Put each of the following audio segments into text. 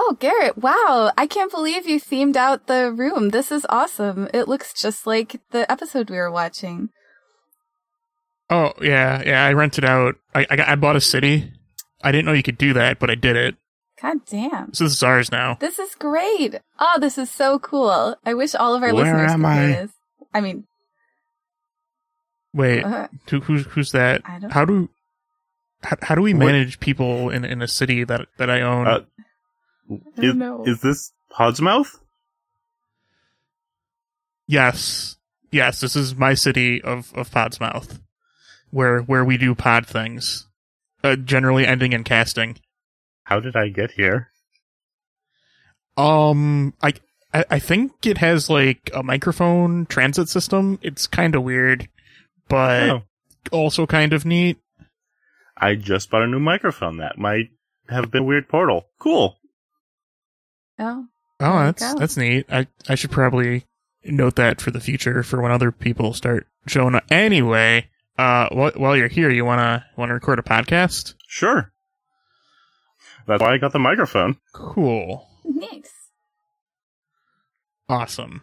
Oh, Garrett, wow. I can't believe you themed out the room. This is awesome. It looks just like the episode we were watching. Oh yeah, yeah. I rented out. I I, I bought a city. I didn't know you could do that, but I did it. God damn. So this is ours now. This is great. Oh, this is so cool. I wish all of our Where listeners am could hear I? this. I mean, Wait, uh, who, who's who's that? I don't- How do how, how do we What- manage people in in a city that that I own? Uh, I is, don't know. is this Podsmouth? yes, yes. This is my city of of Podsmouth, where where we do pod things, uh, generally ending in casting. How did I get here? Um, I, I I think it has like a microphone transit system. It's kind of weird, but Oh, also kind of neat. I just bought a new microphone. That might have been a weird portal. Cool. Oh, Oh, that's that's neat. I I should probably note that for the future for when other people start showing up. Anyway, uh, wh- while you're here, you wanna wanna record a podcast? Sure. That's why I got the microphone. Cool, nice. awesome.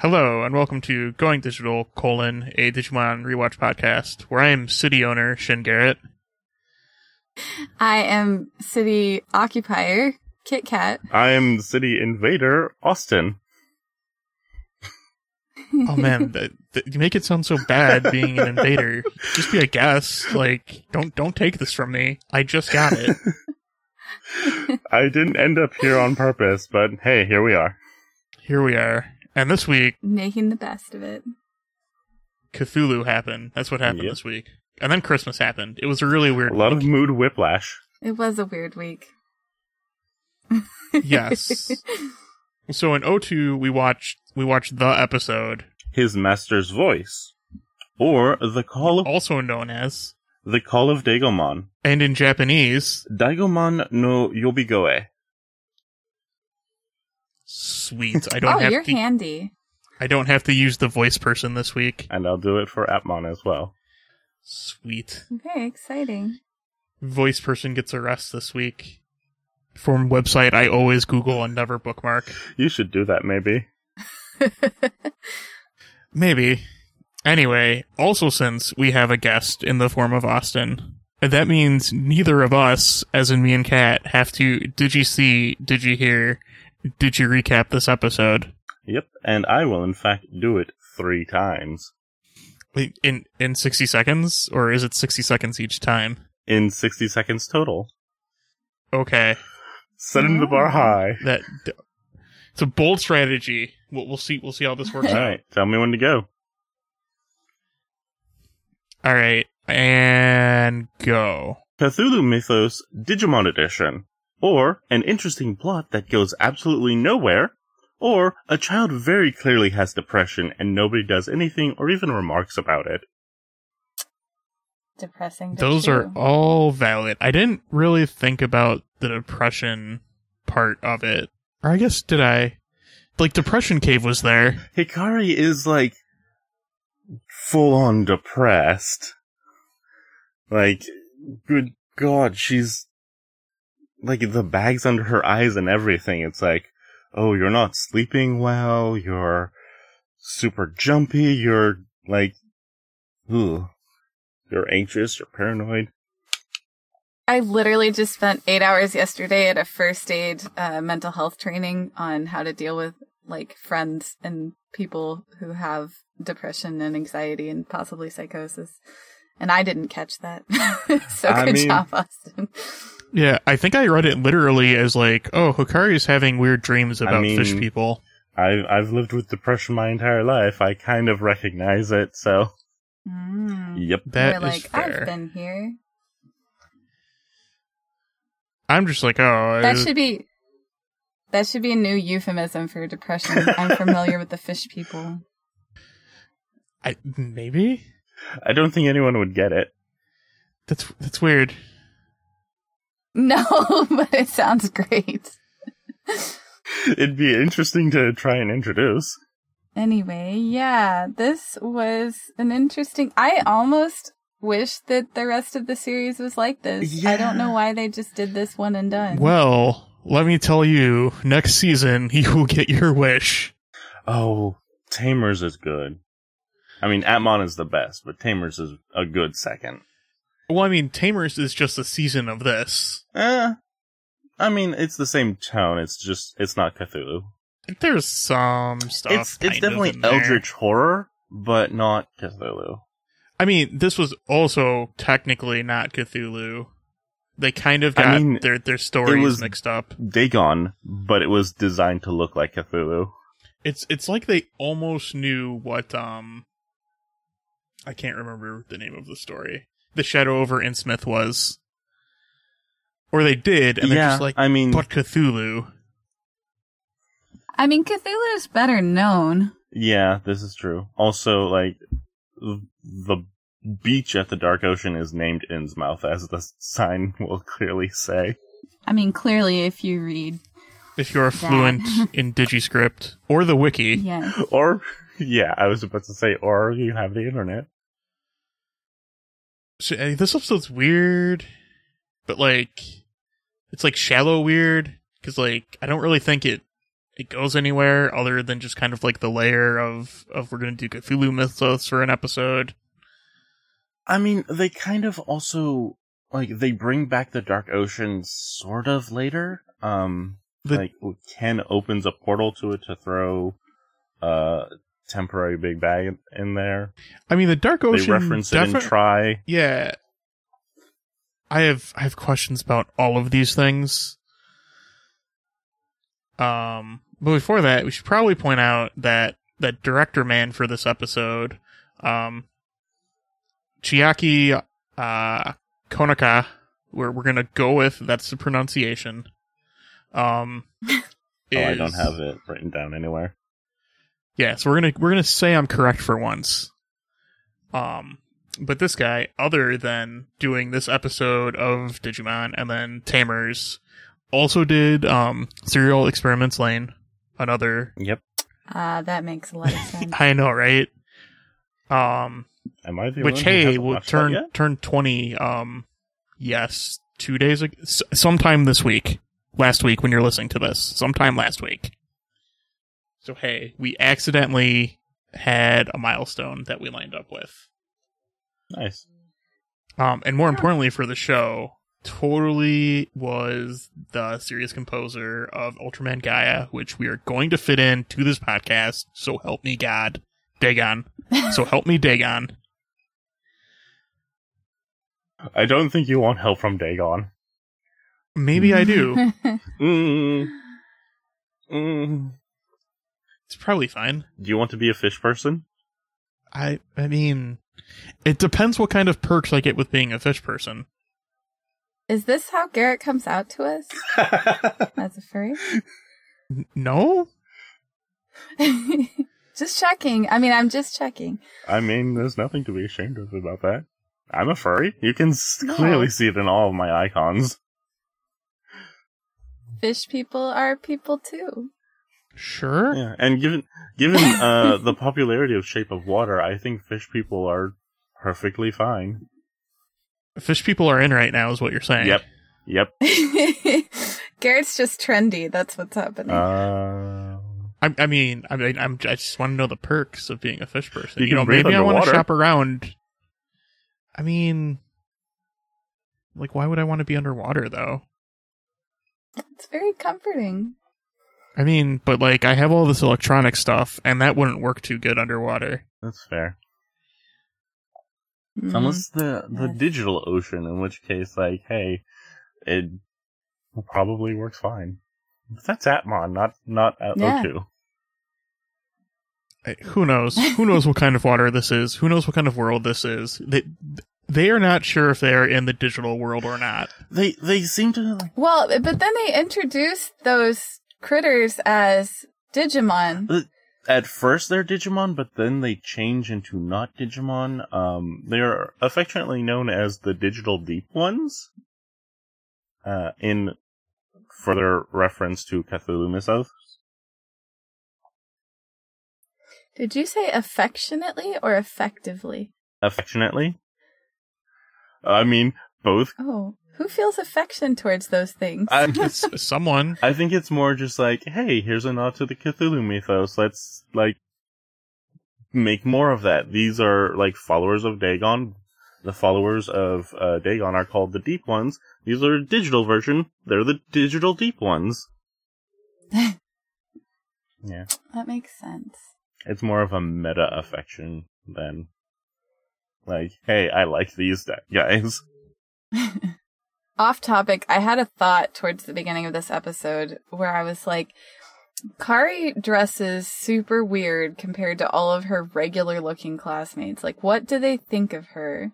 Hello and welcome to Going Digital: colon a Digimon rewatch podcast, where I am city owner Shin Garrett. I am city occupier, Kit Kat. I am the city invader, Austin. Oh man, that, that, you make it sound so bad being an invader. Just be a guest. Like, don't don't take this from me. I just got it. I didn't end up here on purpose, but hey, here we are. Here we are. And this week, Making the best of it. Cthulhu happened. That's what happened Yep. this week. And then Christmas happened. It was a really weird A lot of mood whiplash. It was a weird week. yes. So in O2 we watched we watched the episode, His master's voice. Or the call of also known as the call of Dagomon. and in Japanese, Dagomon no Yobigoe. Sweet. I don't oh, have you're to handy. I don't have to use the voice person this week. And I'll do it for Appmon as well. Sweet. Very exciting. Voice person gets a rest this week. From website I always Google and never bookmark. You should do that maybe. Maybe. Anyway, also since we have a guest in the form of Austin, that means neither of us, as in me and Kat, have to did you see, did you hear, did you recap this episode? Yep, and I will in fact do it three times. Wait, In in sixty seconds? Or is it sixty seconds each time? In 60 seconds total. Okay. Setting the bar high. That it's a bold strategy. We'll, we'll see we'll see how this works. Alright, tell me when to go. Alright. And go. Cthulhu Mythos Digimon Edition. Or an interesting plot that goes absolutely nowhere. Or a child very clearly has depression and nobody does anything or even remarks about it. Depressing. Those chew. are all valid. I didn't really think about the depression part of it. Or I guess did I? Like depression cave was there. Hikari is like full on depressed. Like, good god, she's like the bags under her eyes and everything. It's like, oh, you're not sleeping well, you're super jumpy, you're like, ugh. You're anxious, you're paranoid. I literally just spent eight hours yesterday at a first aid uh, mental health training on how to deal with like friends and people who have depression and anxiety and possibly psychosis. And I didn't catch that. so I good mean- job, Austin. Yeah, I think I read it literally as like, oh, Hikari is having weird dreams I about mean- fish people. I've, I've lived with depression my entire life. I kind of recognize it, so, Mm. yep. That You're is like, fair. I've been here. I'm just like, oh, That should be that should be a new euphemism for depression. I'm familiar with the fish people. I maybe I don't think anyone would get it. that's that's weird. No, but it sounds great. It'd be interesting to try and introduce. Anyway, yeah, this was an interesting. I almost wish that the rest of the series was like this. I don't know why they just did this one and done. Well, let me tell you, next season you will get your wish. Oh, Tamers is good. I mean, Appmon is the best, but Tamers is a good second. Well, I mean, Tamers is just a season of this. Eh. I mean, it's the same tone. It's just, it's not Cthulhu. There's some stuff. it's, it's definitely. Eldritch horror, but not Cthulhu. I mean, this was also technically not Cthulhu. They kind of I got mean, their their stories was- mixed up. Dagon, but it was designed to look like Cthulhu. It's it's like they almost knew what um I can't remember the name of the story. The Shadow over Innsmouth was. Or they did, and they're just like, I mean, but Cthulhu. I mean, Cthulhu is better known. yeah, this is true. Also, like, the beach at the Dark Ocean is named Innsmouth, as the sign will clearly say. I mean, clearly, if you read, If you're fluent in Digiscript or the wiki. yes. Or, yeah, I was about to say, or you have the internet. So, uh, this episode's weird, but like, it's like shallow weird because like I don't really think it it goes anywhere other than just kind of like the layer of of we're gonna do Cthulhu mythos for an episode. I mean, they kind of also, like, they bring back the Dark Ocean sort of later. Um, The- like, Ken opens a portal to it to throw, uh, temporary big bag in there. I mean, the Dark Ocean they reference it in Tri. Yeah, I have I have questions about all of these things. Um, but before that, we should probably point out that that director man for this episode, um, Chiaki uh, Konaka, we're we're gonna go with that's the pronunciation. Um, Oh, I don't have it written down anywhere. Yeah, so we're gonna we're gonna say I'm correct for once. Um, but this guy, other than doing this episode of Digimon and then Tamers, also did um Serial Experiments Lain, another. Yep. Uh, that makes a lot of sense. I know, right? Um, Am I the which one who hey, hasn't will turn turn twenty. Um, yes, two days ago, s- sometime this week, last week when you're listening to this, sometime last week. So hey, we accidentally had a milestone that we lined up with. Nice. Um, and more importantly for the show, totally was the series composer of Ultraman Gaia, which we are going to fit in to this podcast. So help me God, Dagon. So help me Dagon. I don't think you want help from Dagon. Maybe I do. Mm. Mm. It's probably fine. Do you want to be a fish person? I I mean, it depends what kind of perks I get with being a fish person. Is this how Garrett comes out to us as a furry? N- No, just checking. I mean, I'm just checking. I mean, there's nothing to be ashamed of about that. I'm a furry. You can s- No. clearly see it in all of my icons. Fish people are people too. Sure. Yeah, and given given uh, the popularity of Shape of Water, I think fish people are perfectly fine. Fish people are in right now, is what you're saying. Yep. Yep. Garrett's just trendy. That's what's happening. Uh, I, I mean, I mean, I'm, I just want to know the perks of being a fish person. You You, can know, breathe maybe I want to shop around. I mean, like, why would I want to be underwater though? it's very comforting. I mean, but like, I have all this electronic stuff, and that wouldn't work too good underwater. that's fair. Mhm. Unless the the Yes. digital ocean, in which case, like, hey, it probably works fine. But that's Appmon, not not at Yeah. O2. I- Who knows? Who knows what kind of water this is? Who knows what kind of world this is? They they are not sure if they are in the digital world or not. They they seem to Well, but then they introduced those critters as Digimon. at first they're Digimon, but then they change into not Digimon. Um, they're affectionately known as the Digital Deep Ones. Uh, in further reference to Cthulhu mythos. Did you say affectionately or effectively? Affectionately. I mean, both. Oh, who feels affection towards those things? I, It's someone. I think it's more just like, hey, here's a nod to the Cthulhu mythos. Let's, like, make more of that. These are, like, followers of Dagon. The followers of uh, Dagon are called the Deep Ones. These are a digital version. They're the digital Deep Ones. yeah. that makes sense. It's more of a meta affection than, like, hey, I like these guys. Off topic, I had a thought towards the beginning of this episode where I was like, Kari dresses super weird compared to all of her regular looking classmates. Like, what do they think of her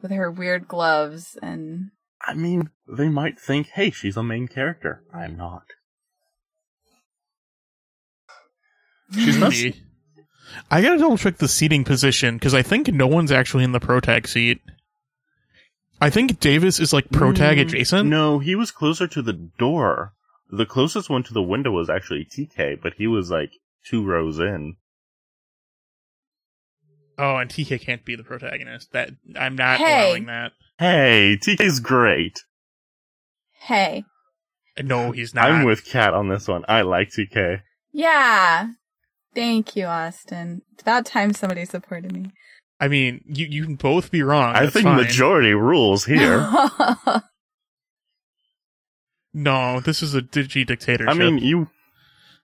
with her weird gloves and. I mean, they might think, hey, she's a main character. I'm not. She's not. I gotta double check the seating position because I think no one's actually in the pro tag seat. I think Davis is like pro tag Mm, adjacent. No, he was closer to the door. The closest one to the window was actually TK, but he was like two rows in. Oh, and TK can't be the protagonist. That I'm not Hey. allowing that. Hey, TK's great. Hey. No, he's not. I'm with Kat on this one. I like TK. Yeah. Thank you, Austin. It's about time somebody supported me. I mean, you you can both be wrong. I think fine. majority rules here. No, this is a digi dictatorship. I mean, you.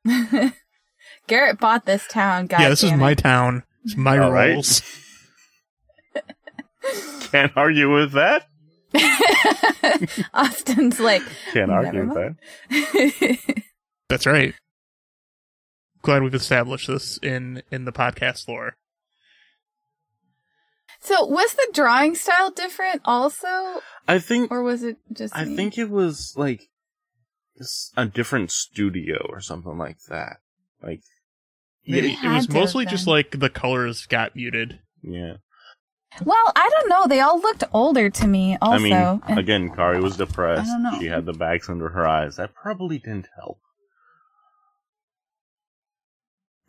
Garrett bought this town, guys. yeah, this is my town. It's my All right. rules. Can't argue with that. Austin's like, Can't argue with that. That's right. Glad we've established this in in the podcast lore. So was the drawing style different also, I think. or was it just? I me? think it was like a different studio or something like that. Like, It, It it was mostly just like the colors got muted. yeah. Well, I don't know. They all looked older to me. Also, I mean, And- again, Kari was depressed. I don't know. She had the bags under her eyes. That probably didn't help.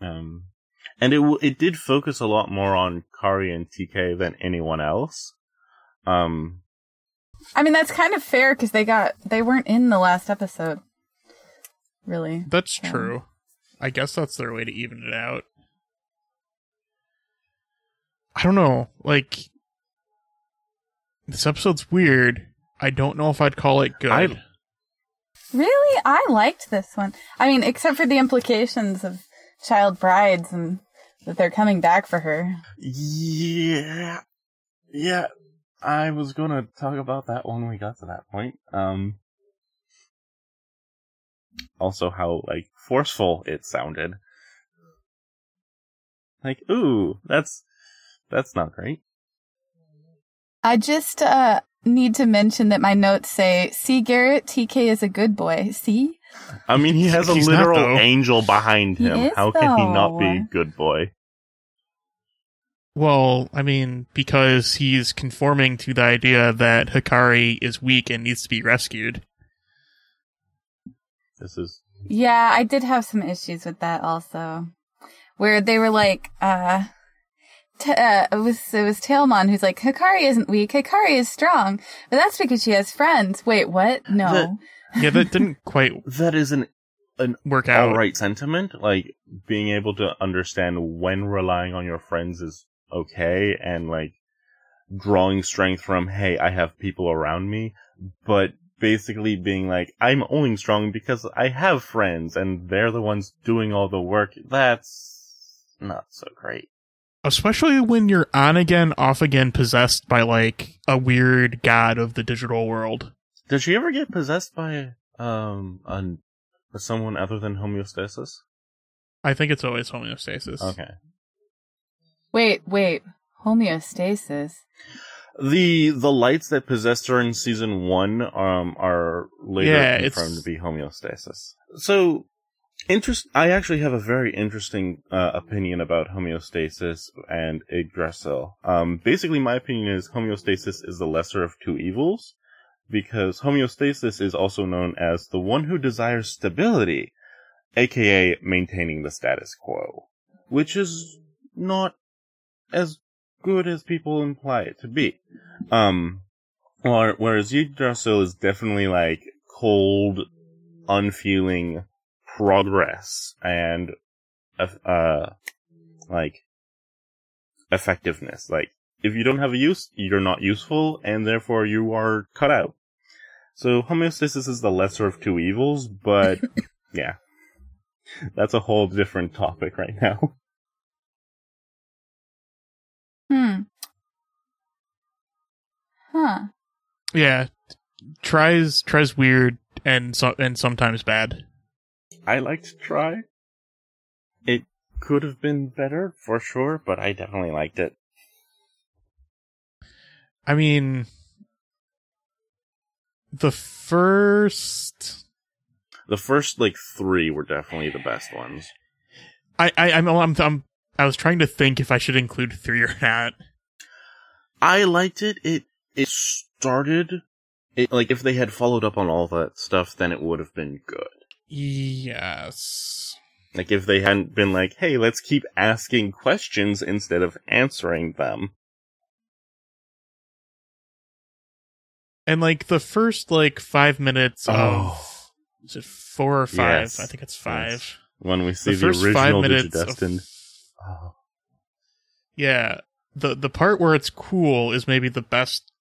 Um, and it it did focus a lot more on Kari and TK than anyone else. Um, I mean, that's kind of fair because they got they weren't in the last episode. Really, That's Yeah. true. I guess that's their way to even it out. I don't know. Like this episode's weird. I don't know if I'd call it good. I- really, I liked this one. I mean, except for the implications of child brides and that they're coming back for her. yeah, yeah. I was gonna talk about that when we got to that point. Um, also how like forceful it sounded. Like, ooh, that's that's not great. I just uh need to mention that my notes say, "See, Garrett, TK is a good boy." See, I mean, he has a He's literal though. angel behind him. is, How can he not be though. good boy? Well, I mean, because he's conforming to the idea that Hikari is weak and needs to be rescued. This is Yeah, I did have some issues with that also, where they were like, uh, t- uh it was it was Tailmon who's like, Hikari isn't weak, Hikari is strong, but that's because she has friends. Wait, what? No. Yeah, that didn't quite that is an work out. all right sentiment. Like being able to understand when relying on your friends is okay, and like drawing strength from, hey, I have people around me, but basically being like, I'm only strong because I have friends, and they're the ones doing all the work. That's not so great. Especially when you're on again, off again, possessed by like a weird god of the digital world. Did she ever get possessed by um an, someone other than homeostasis? I think it's always homeostasis. Okay. Wait, wait. Homeostasis. The the lights that possessed her in season one um are later Yeah, it's- confirmed to be homeostasis. So Interest. I actually have a very interesting uh, opinion about homeostasis and Yggdrasil. Um, basically, my opinion is homeostasis is the lesser of two evils, because homeostasis is also known as the one who desires stability, aka maintaining the status quo, which is not as good as people imply it to be. Um, whereas Yggdrasil is definitely like cold, unfeeling progress and uh like effectiveness like if you don't have a use you're not useful and therefore you are cut out so homeostasis is the lesser of two evils but yeah that's a whole different topic right now Hmm. Huh. Yeah, tries tries weird and so, and sometimes bad. i like to try it could have been better for sure but i definitely liked it I mean, the first. the first like three were definitely the best ones I, I I'm, I'm I'm I was trying to think if I should include three or not. I liked it. It it started it like if they had followed up on all that stuff, then it would have been good. Yes. Like if they hadn't been like, "Hey, let's keep asking questions instead of answering them." And like the first like five minutes of Oh. is it four or five? Yes. I think it's five. Yes. When we see The the, first five original minutes. Digidestined. Of, Oh. yeah, the the part where it's cool is maybe the best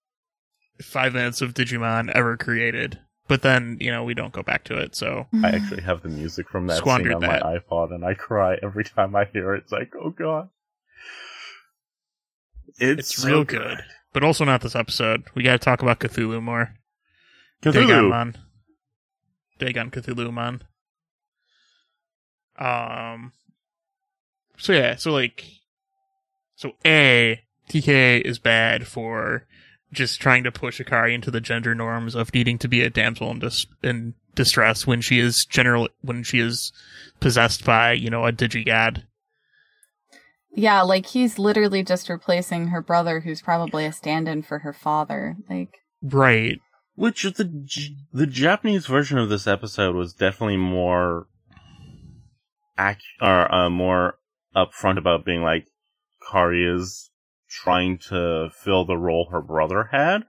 five minutes of Digimon ever created. But then you know we don't go back to it. So mm. I actually have the music from that scene on that. my iPod, and I cry every time I hear it. It's like, oh god, it's, it's so real good. But also not this episode. We got to talk about Cthulhu more. Cthulhu. Dagonmon. Dagon Cthulhumon. Um. So yeah, so like, so A TK is bad for just trying to push Akari into the gender norms of needing to be a damsel in, dis- in distress when she is general when she is possessed by you know a digigod. Yeah, like he's literally just replacing her brother, who's probably a stand-in for her father. Like, Right. Which the the Japanese version of this episode was definitely more ac- or uh, more upfront about being like Kari is trying to fill the role her brother had,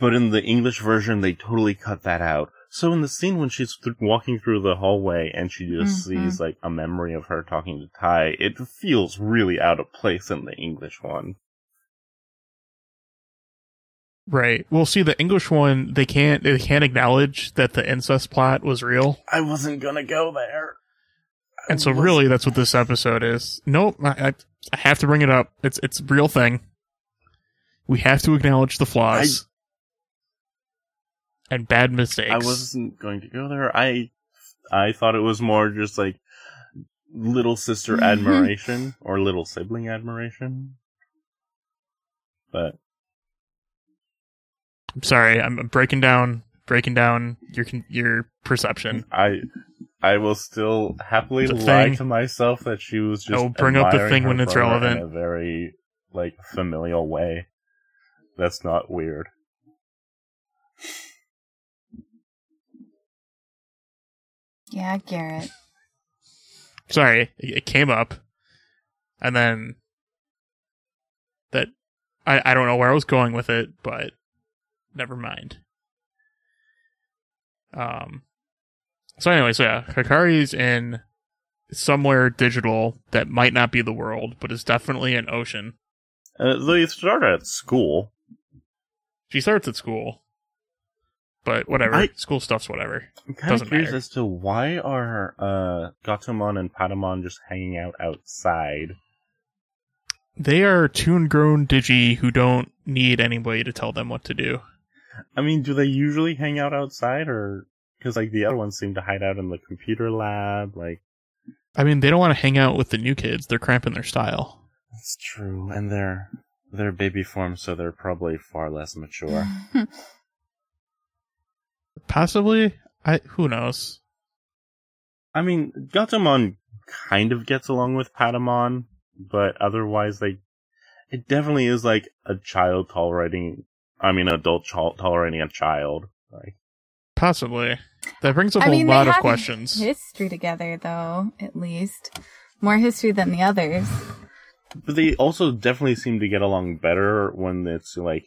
but in the English version they totally cut that out. So in the scene when she's th- walking through the hallway and she just Mhm. sees like a memory of her talking to Tai, it feels really out of place in the English one. Right. Well, see, the English one, they can't they can't acknowledge that the incest plot was real, I wasn't gonna go there. and so I was- really, that's what this episode is. Nope, I, I, I have to bring it up. It's it's a real thing. We have to acknowledge the flaws and bad mistakes. I wasn't going to go there. I I thought it was more just like little sister mm-hmm. admiration or little sibling admiration. But I'm sorry. I'm I'm breaking down breaking down your your perception. I I will still happily The lie thing- to myself that she was oh, just I will bring up the thing when it's relevant. in a very like familial way. That's not weird. Yeah, Garrett. Sorry, it, it came up, and then that I I don't know where I was going with it, but never mind. Um. So anyway, so yeah, Hikari's in somewhere digital that might not be the world, but is definitely an ocean. Uh, they start at school. She starts at school, but whatever. I- school stuff's whatever. I'm kind of Doesn't curious matter. as to why are uh, Gatomon and Patamon just hanging out outside? They are tune grown digi who don't need anybody to tell them what to do. I mean, do they usually hang out outside, or because like the other ones seem to hide out in the computer lab? Like I mean, they don't want to hang out with the new kids. They're cramping their style. that's true, and they're they're baby form, so they're probably far less mature. Possibly, I who knows. I mean, Gatomon kind of gets along with Patamon, but otherwise they, it definitely is like a child tolerating, I mean, an adult child tolerating a child. Like, Possibly. That brings up I a mean, lot they of have questions. history together, though. At least more history than the others. but they also definitely seem to get along better when it's like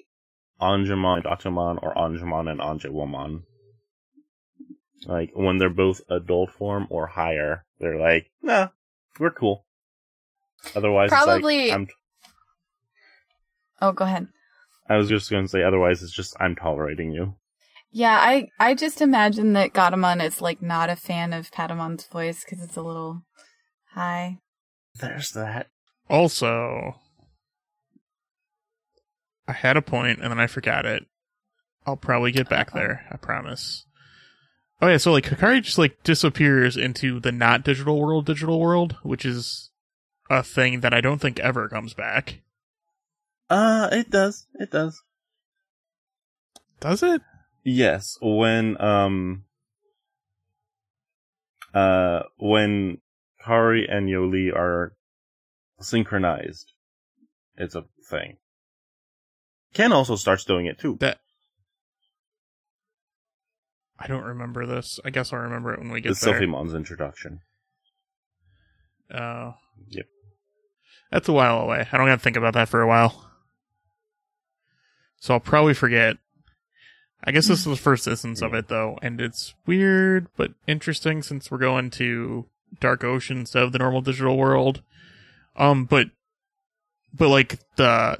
Angemon and Gatomon or Angemon and Angewomon. Like, when they're both adult form or higher, they're like, nah, we're cool. Otherwise, Probably- it's like, I'm Oh, go ahead. I was just going to say, otherwise, it's just I'm tolerating you. Yeah, I I just imagine that Gatomon is like not a fan of Patamon's voice because it's a little high. There's that. Also, I had a point and then I forgot it. I'll probably get back there. I promise. Oh yeah, so like Hikari just like disappears into the not digital world, digital world, which is a thing that I don't think ever comes back. Uh, it does. It does. Does it? Yes, when um, uh, when Kari and Yolei are synchronized, it's a thing. Ken also starts doing it too. That I don't remember this. I guess I'll remember it when we get With there. Sophimon's introduction. Oh. Yep. That's a while away. I don't gotta think about that for a while. So I'll probably forget. I guess this is the first instance of it though, and it's weird but interesting since we're going to Dark Ocean instead of the normal digital world. Um, but but like the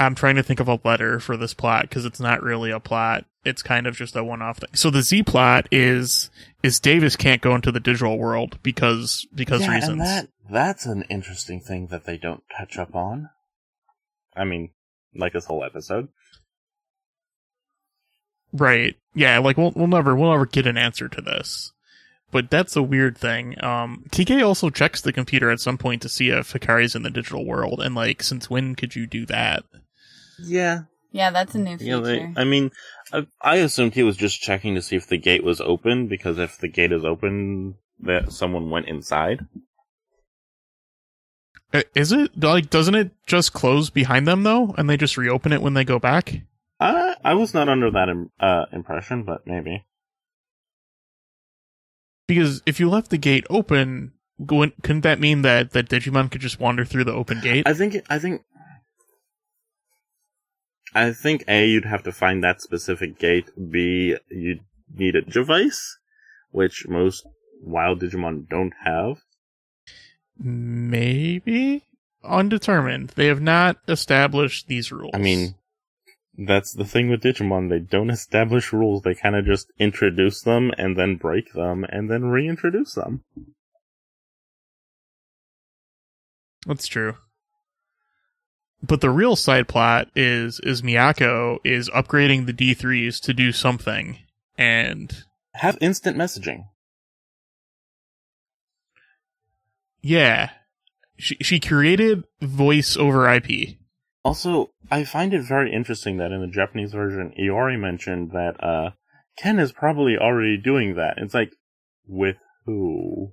I'm trying to think of a letter for this plot because it's not really a plot. It's kind of just a one-off thing. So the Z plot is is Davis can't go into the digital world because because yeah, reasons. and that that's an interesting thing that they don't touch up on. I mean, like this whole episode. Right. Yeah, like we'll we'll never we'll never get an answer to this. But that's a weird thing. Um TK also checks the computer at some point to see if Hikari's in the digital world and like since when could you do that? Yeah, Yeah, that's a new Yeah, feature. they, I mean, I, I assumed he was just checking to see if the gate was open because if the gate is open, that someone went inside. Uh, Is it like doesn't it just close behind them though and they just reopen it when they go back? I I was not under that Im- uh, impression, but maybe. Because if you left the gate open, couldn't that mean that that Digimon could just wander through the open gate? I think I think I think a you'd have to find that specific gate. B you'd need a device, which most wild Digimon don't have. Maybe undetermined. They have not established these rules. I mean, that's the thing with Digimon. They don't establish rules. They kind of just introduce them and then break them and then reintroduce them. That's true. But the real side plot is is Miyako is upgrading the D3s to do something. And Have instant messaging. yeah. She she created voice over IP. Also, I find it very interesting that in the Japanese version, Iori mentioned that uh, Ken is probably already doing that. It's like, with who?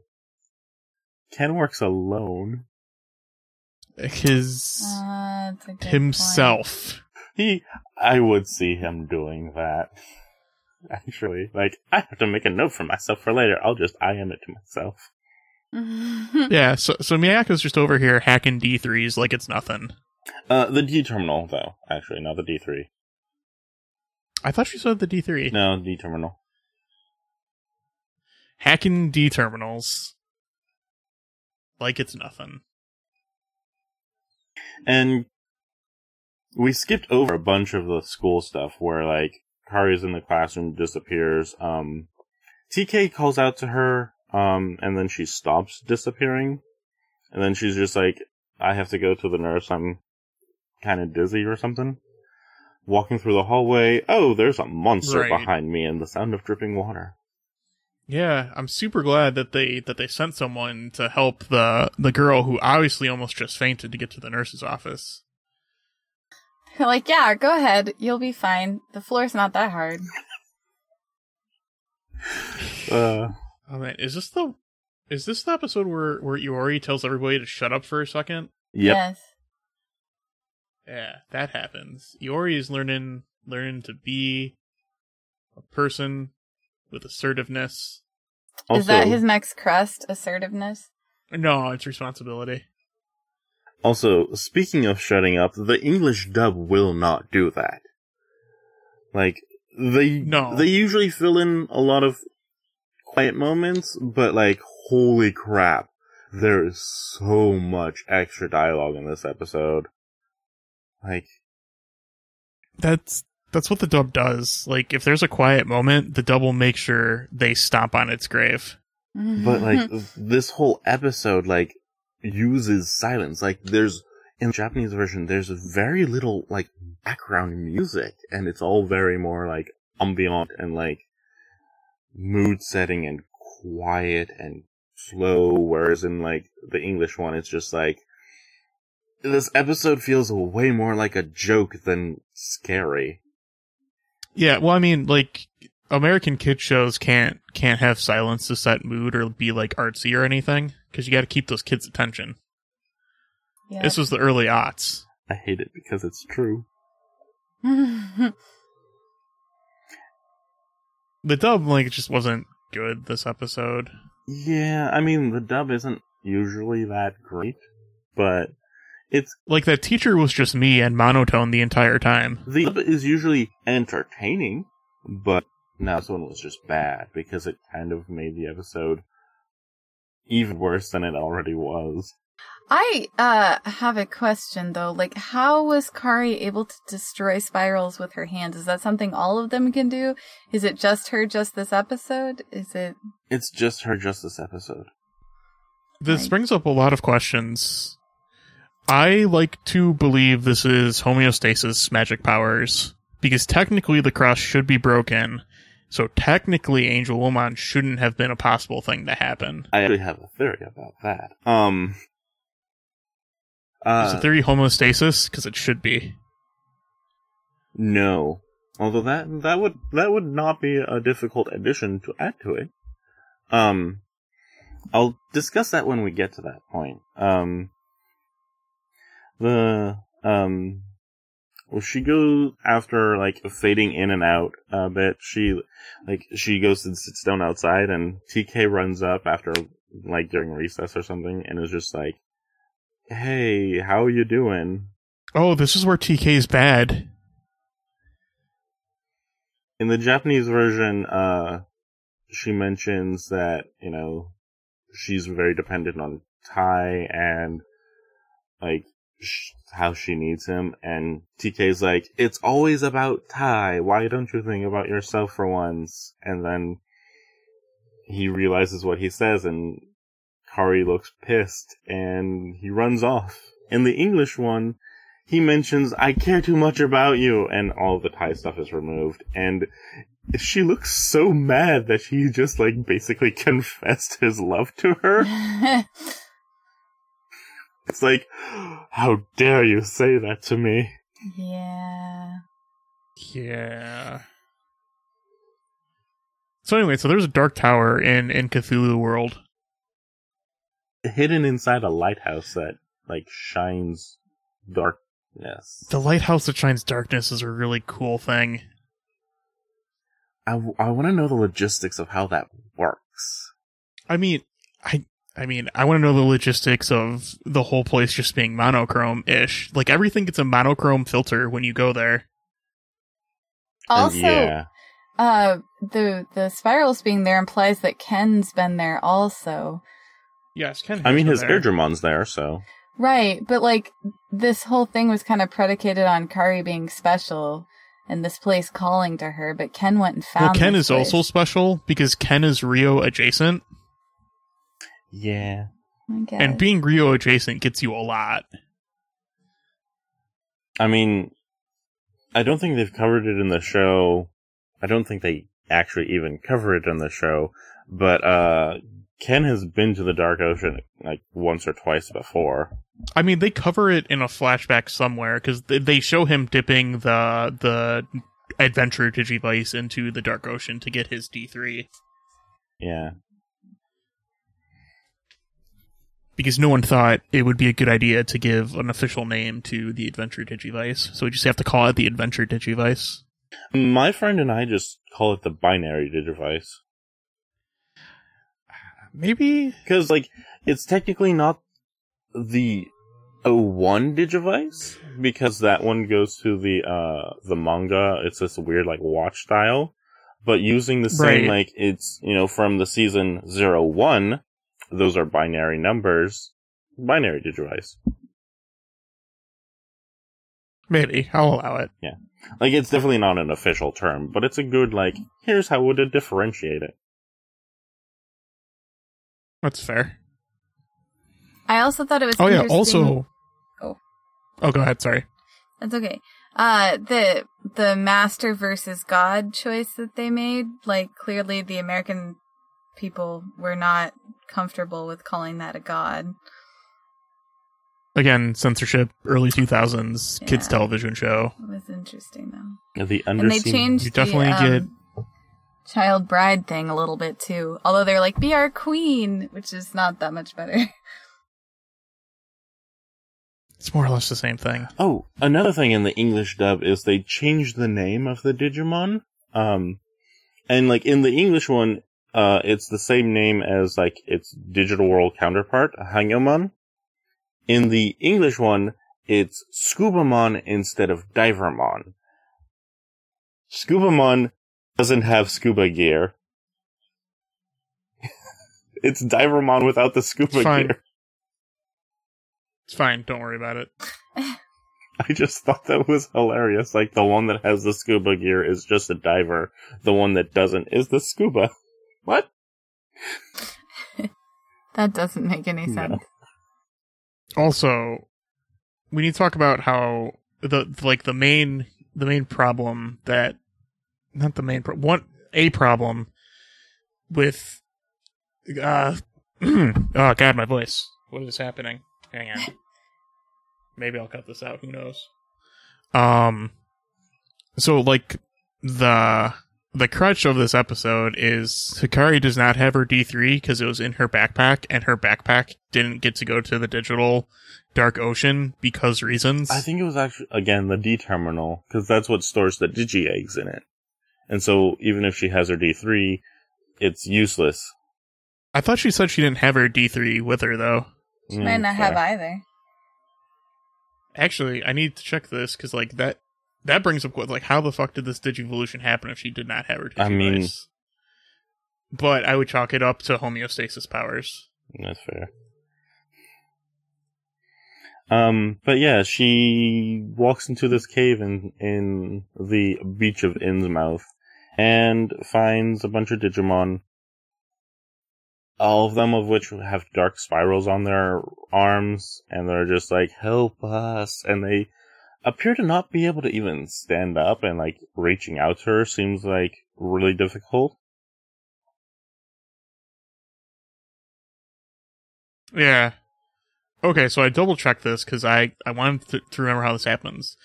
Ken works alone. His Uh, that's a good himself. He, I would see him doing that. Actually, like, I have to make a note for myself for later. I'll just IM it to myself. Yeah, so so Miyako's just over here hacking D3s like it's nothing. Uh, the D terminal, though. Actually, not the D3. I thought she said the D3. No, D terminal. Hacking D terminals like it's nothing. And we skipped over a bunch of the school stuff where like Kari's in the classroom, disappears. Um, TK calls out to her, um, and then she stops disappearing. And then she's just like, I have to go to the nurse. I'm kind of dizzy or something. Walking through the hallway. Oh, there's a monster Right. behind me and the sound of dripping water. Yeah, I'm super glad that they that they sent someone to help the the girl who obviously almost just fainted to get to the nurse's office. like, yeah, go ahead. You'll be fine. The floor's not that hard. Uh, Oh man, is this the is this the episode where where Iori tells everybody to shut up for a second? Yep. Yes. Yeah, that happens. Iori is learning learning to be a person with assertiveness. Also, Is that his next crest? Assertiveness. No, it's responsibility. also, speaking of shutting up, the English dub will not do that. Like, they, No. they usually fill in a lot of quiet moments, but like, holy crap. There is so much extra dialogue in this episode. Like, That's that's what the dub does. Like if there's a quiet moment, the dub will make sure they stomp on its grave. But like mm-hmm. this whole episode like uses silence. Like there's in the Japanese version there's very little like background music and it's all very more like ambient and like mood setting and quiet and slow whereas in like the English one it's just like this episode feels way more like a joke than scary. Yeah, well, I mean, like American kid shows can't can't have silence to set mood or be like artsy or anything because you got to keep those kids' attention. yeah. This was the early aughts. I hate it because it's true. The dub like just wasn't good this episode. Yeah, I mean the dub isn't usually that great, but it's Like that teacher was just me and monotone the entire time. the dub is usually entertaining, but now this one was just bad because it kind of made the episode even worse than it already was. I uh have a question though. Like, how was Kari able to destroy spirals with her hands? Is that something all of them can do? Is it just her, just this episode? Is it? It's just her just this episode. This Right. brings up a lot of questions. I like to believe this is homeostasis magic powers because technically the cross should be broken. So technically Angewomon shouldn't have been a possible thing to happen. I actually have a theory about that. Um, Is uh, the theory homeostasis? Because it should be. No. Although that that would that would not be a difficult addition to add to it. Um I'll discuss that when we get to that point. Um the um well she goes after like fading in and out a bit, she like she goes and sits down outside and TK runs up after like during recess or something and is just like Hey, how are you doing? Oh, this is where tk is bad. in the Japanese version, uh, she mentions that, you know, she's very dependent on Tai and, like, how she needs him. And TK's like, it's always about Tai. Why don't you think about yourself for once? And then he realizes what he says and Kari looks pissed and he runs off. In the English one, he mentions, I care too much about you, and all the Tai stuff is removed. And she looks so mad that he just, like, basically confessed his love to her. It's like, how dare you say that to me? yeah. Yeah. So anyway, so there's a dark tower in in Cthulhu world. Hidden inside a lighthouse that, like, shines darkness. The lighthouse that shines darkness is a really cool thing. I, I want to know the logistics of how that works. I mean, I I mean, I want to know the logistics of the whole place just being monochrome ish. Like everything gets a monochrome filter when you go there. Also, yeah. uh, the the spirals being there implies that Ken's been there also. Yes, Ken. I mean, been his there. Eardrumon's there, so. Right, but like this whole thing was kind of predicated on Kari being special and this place calling to her, but Ken went and found Well, Ken this is place. also special because Ken is Ryo adjacent, Yeah. I and being Ryo adjacent gets you a lot. I mean, I don't think they've covered it in the show. I don't think they actually even cover it in the show. But uh Ken has been to the Dark Ocean like once or twice before. I mean, they cover it in a flashback somewhere because they show him dipping the the adventure Digivice into the Dark Ocean to get his D three. Yeah. Because no one thought it would be a good idea to give an official name to the Adventure Digivice. So we just have to call it the Adventure Digivice. My friend and I just call it the binary digivice. Maybe Because, like, it's technically not the O1 digivice, because that one goes to the, uh, the manga. It's this weird, like, watch style. But using the same, Right. like, it's, you know, from the season zero one, those are binary numbers, binary digivice. maybe I'll allow it. Yeah. Like, it's definitely not an official term, but it's a good, like, here's how would it differentiate it. That's fair. I also thought it was. Oh yeah. Also. Oh. Oh, go ahead. Sorry. That's okay. Uh, the the master versus God choice that they made, like clearly the American people were not comfortable with calling that a god. Again, censorship, early two thousands kids television show. It was interesting though, The and they changed You definitely the, get- um, child bride thing a little bit too. Although they're like, "Be our queen," which is not that much better. It's more or less the same thing. Oh, another thing in the English dub is they changed the name of the Digimon. Um, and like in the English one, uh, it's the same name as like its digital world counterpart, Hangyomon. In the English one, it's Scubamon instead of Divermon. Scubamon doesn't have scuba gear. it's Divermon without the scuba Fine. gear. It's fine. Don't worry about it. I just thought that was hilarious. Like the one that has the scuba gear is just a diver. The one that doesn't is the scuba. What? that doesn't make any No. sense. Also, we need to talk about how the like the main the main problem that not the main pro- one a problem with uh oh god my voice what is happening hang on maybe i'll cut this out who knows um so like the the crutch of this episode is Hikari does not have her D3 because it was in her backpack and her backpack didn't get to go to the digital dark ocean because reasons. I think it was actually again the D terminal because that's what stores the digi eggs in it. And so even if she has her D three, it's useless. I thought she said she didn't have her D3 with her though. She Mm, might not have either. Actually, I need to check this because like that that brings up like how the fuck did this Digivolution happen if she did not have her Digivice? I mean- but I would chalk it up to homeostasis powers. That's fair. Um, but yeah, she walks into this cave in in the beach of Innsmouth and finds a bunch of Digimon. All of them of which have dark spirals on their arms, and they're just like, help us. And they appear to not be able to even stand up, and like reaching out to her seems like really difficult. Yeah. Okay, so I double checked this because I I wanted to, to remember how this happens.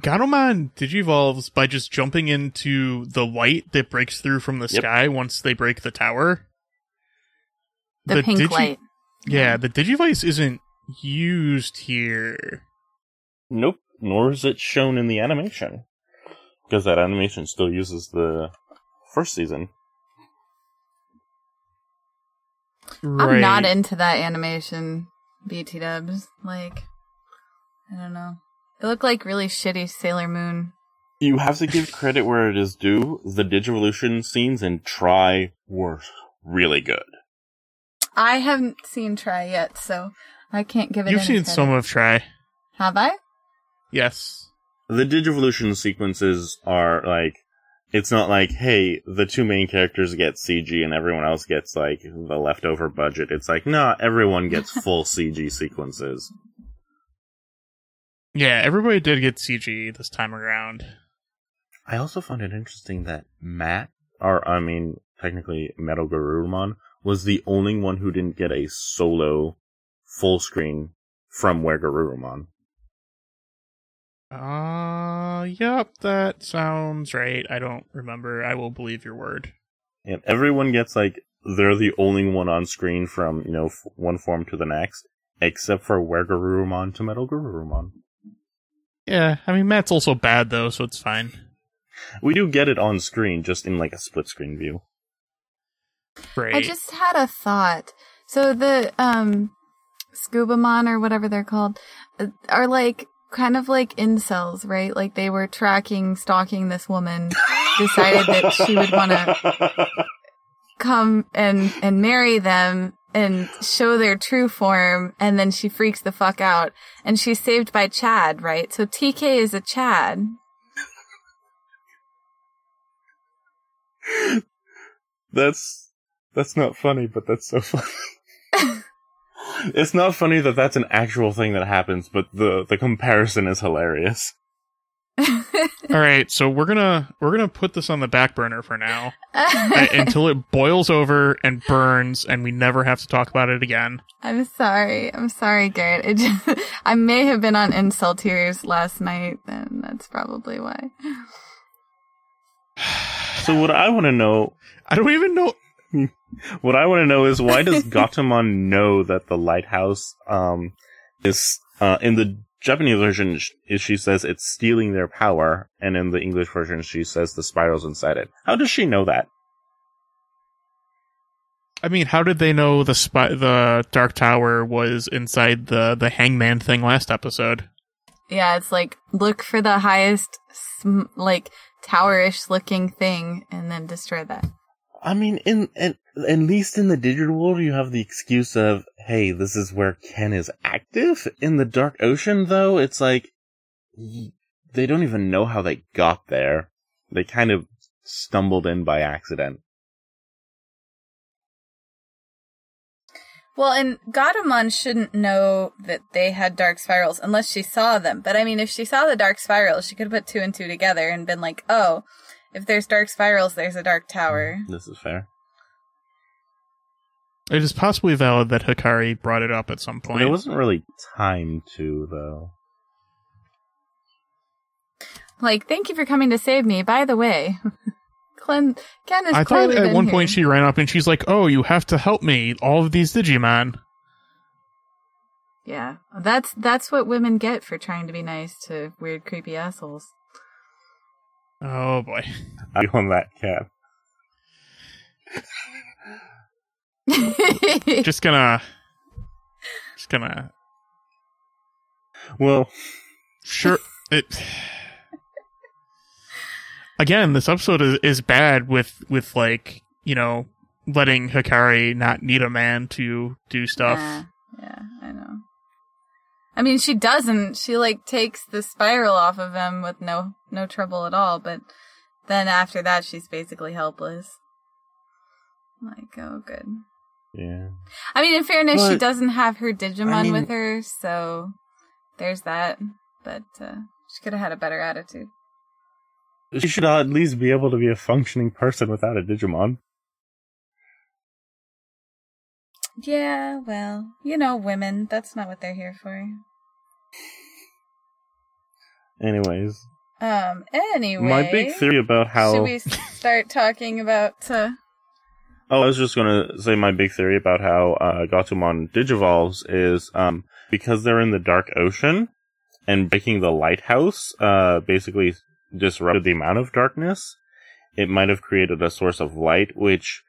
Gatomon digivolves by just jumping into the light that breaks through from the Yep. sky once they break the tower. The, pink Digi- light. Yeah, the Digivice isn't used here. Nope, nor is it shown in the animation. Because that animation still uses the first season. I'm not into that animation, BT dubs. Like, I don't know. It looked like really shitty Sailor Moon. You have to give credit where it is due. The Digivolution scenes in Tri were really good. I haven't seen Tri yet, so I can't give it. You've any seen credit. some of Tri. Have I? Yes. The Digivolution sequences are like, it's not like, hey, the two main characters get CG and everyone else gets like the leftover budget. It's like, nah, everyone gets full CG sequences. Yeah, everybody did get CG this time around. I also found it interesting that Matt, or I mean, technically Metal Garurumon, was the only one who didn't get a solo full screen from WereGarurumon. Uh, yep, that sounds right. I don't remember. I will believe your word. And everyone gets like they're the only one on screen from, you know, f- one form to the next, except for WereGarurumon to Metal Garurumon. Yeah, I mean Matt's also bad though, so it's fine. We do get it on screen, just in like a split screen view. Right. I just had a thought. So the um Scubamon or whatever they're called uh, are like kind of like incels, right? Like they were tracking, stalking this woman, decided that she would want to come and and marry them and show their true form, and then she freaks the fuck out, and she's saved by Chad, right? So TK is a Chad. That's that's not funny, but that's so funny. it's not funny that that's an actual thing that happens, but the the comparison is hilarious. All right, so we're gonna we're gonna put this on the back burner for now a- until it boils over and burns, and we never have to talk about it again. I'm sorry. I'm sorry, Garrett. It just, I may have been on insult tears last night, and that's probably why. So what I want to know, I don't even know. what I want to know is why does Gatomon know that the lighthouse um is uh in the Japanese version sh- she says it's stealing their power, and in the English version she says the spirals inside it. How does she know that? I mean, how did they know the spy- the Dark Tower was inside the the Hangman thing last episode? Yeah, it's like look for the highest, sm- like towerish looking thing, and then destroy that. I mean, in at, at least in the digital world, you have the excuse of, "Hey, this is where Ken is active." In the Dark Ocean, though, it's like they don't even know how they got there. They kind of stumbled in by accident. Well, and Gatomon shouldn't know that they had dark spirals unless she saw them. But I mean, if she saw the dark spirals, she could have put two and two together and been like, "Oh, if there's dark spirals, there's a dark tower." Mm, this is fair. It is possibly valid that Hikari brought it up at some But point. it wasn't really time to, though. Like, thank you for coming to save me. By the way, Ken, Ken has I thought at one here. point she ran up and she's like, "Oh, you have to help me! All of these Digimon." Yeah, that's that's what women get for trying to be nice to weird, creepy assholes. Oh boy. I on that cat. just gonna just gonna Well, sure it again this episode is, is bad with with like you know letting hikari not need a man to do stuff Yeah, yeah, I know. I mean, she doesn't. She like takes the spiral off of him with no no trouble at all. But then after that, she's basically helpless. Like, oh, good. yeah. I mean, in fairness, she doesn't have her Digimon I mean- with her, so there's that. But uh, she could have had a better attitude. She should at least be able to be a functioning person without a Digimon. Yeah, well, you know, women. That's not what they're here for. Anyways, Um. Anyway, my big theory about how. Should we start talking about? Uh, Oh, I was just gonna say my big theory about how uh, Gatomon digivolves is um, because they're in the dark ocean and breaking the lighthouse uh, basically disrupted the amount of darkness. It might have created a source of light, which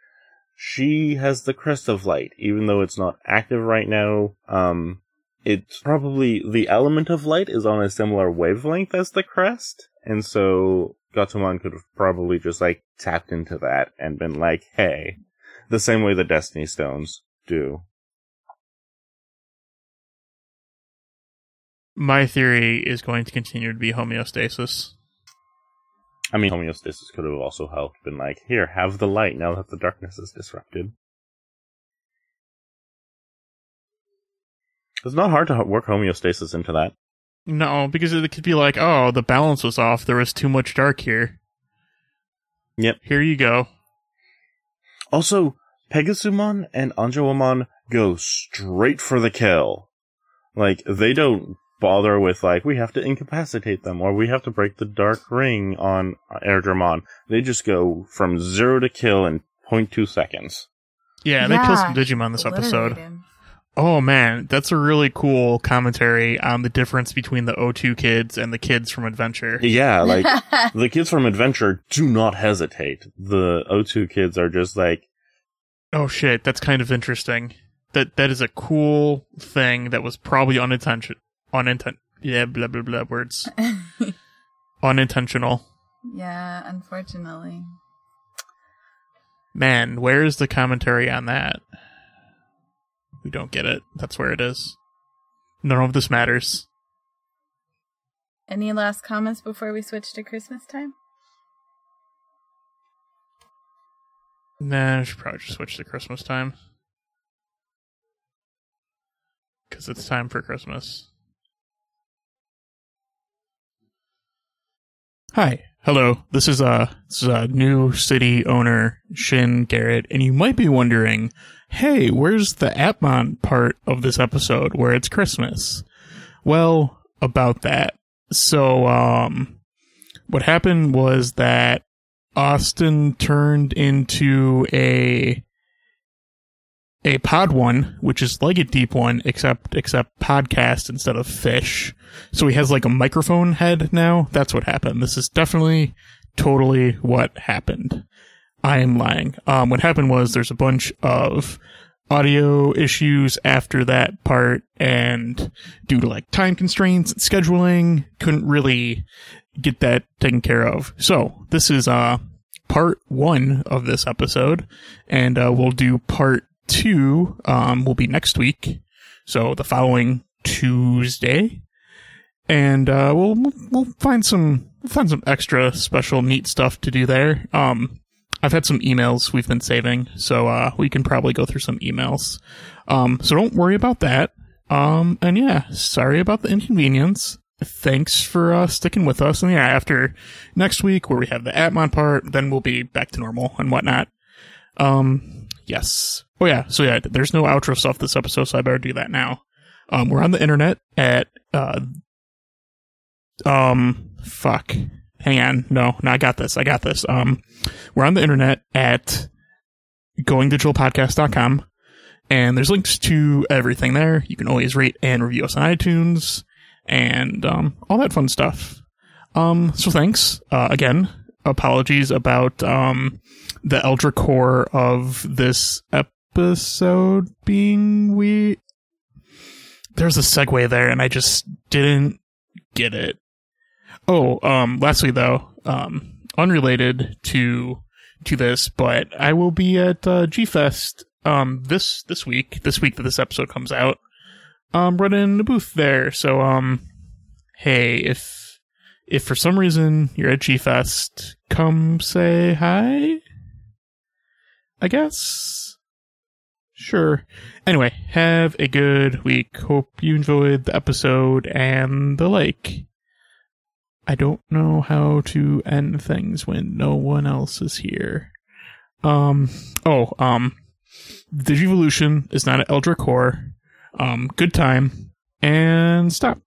she has the crest of light, even though it's not active right now. Um, it's probably the element of light is on a similar wavelength as the crest, and so Gatomon could have probably just like tapped into that and been like, "Hey." the same way the Destiny Stones do. my theory is going to continue to be homeostasis I mean, homeostasis could have also helped, been like, here, have the light now that the darkness is disrupted. It's not hard to work homeostasis into that. no because it could be like oh the balance was off there was too much dark here Yep. here you go Also, Pegasusmon and Angewomon go straight for the kill. Like, they don't bother with, like, we have to incapacitate them, or we have to break the dark ring on Airdramon. They just go from zero to kill in 0.2 seconds. Yeah, they kill some Digimon this episode. Oh man, that's a really cool commentary on the difference between the O2 kids and the kids from Adventure. Yeah, like the kids from Adventure do not hesitate. The O2 kids are just like, Oh shit, that's kind of interesting. That that is a cool thing that was probably unintentional. Uninten- yeah, blah blah blah words. Unintentional. yeah, unfortunately. Man, where is the commentary on that? We don't get it. That's where it is. None of this matters. Any last comments before we switch to Christmas time? Nah, I should probably just switch to Christmas time. Because it's time for Christmas. Hi. Hello. This is uh this is a new city owner, Shin Garrett, and you might be wondering, hey, where's the Appmon part of this episode where it's Christmas? Well, about that. So um what happened was that Austin turned into a a pod one, which is like a deep one, except except podcast instead of fish. So he has like a microphone head now. That's what happened. This is definitely totally what happened. I am lying. Um, what happened was there's a bunch of audio issues after that part, and due to like time constraints and scheduling, couldn't really get that taken care of. So this is uh part one of this episode, and uh, we'll do part two. Um, will be next week, so the following Tuesday, and uh, we'll we'll find some we'll find some extra special neat stuff to do there. Um, I've had some emails we've been saving, so uh, we can probably go through some emails. Um, so don't worry about that. Um, and yeah, sorry about the inconvenience. Thanks for uh, sticking with us. And yeah, after next week where we have the Appmon part, then we'll be back to normal and whatnot. Um, yes. Oh yeah. So yeah, there's no outro stuff this episode, so I better do that now. Um, we're on the internet at uh, um, fuck. Hang on. No, no, I got this. I got this. Um, we're on the internet at goingdigitalpodcast.com and there's links to everything there. You can always rate and review us on iTunes and um, all that fun stuff. Um, so thanks uh, again. Apologies about um, the Eldra core of this episode being we. There's a segue there, and I just didn't get it. Oh, um, lastly though, um, unrelated to to this, but I will be at uh, G Fest um this this week. This week that this episode comes out, um, running a booth there. So um, hey, if if for some reason you're at G Fest, come say hi. I guess. Sure. Anyway, have a good week. Hope you enjoyed the episode and the like. I don't know how to end things when no one else is here. Um, oh, um, Digivolution is not an Eldra core. Um, good time and stop.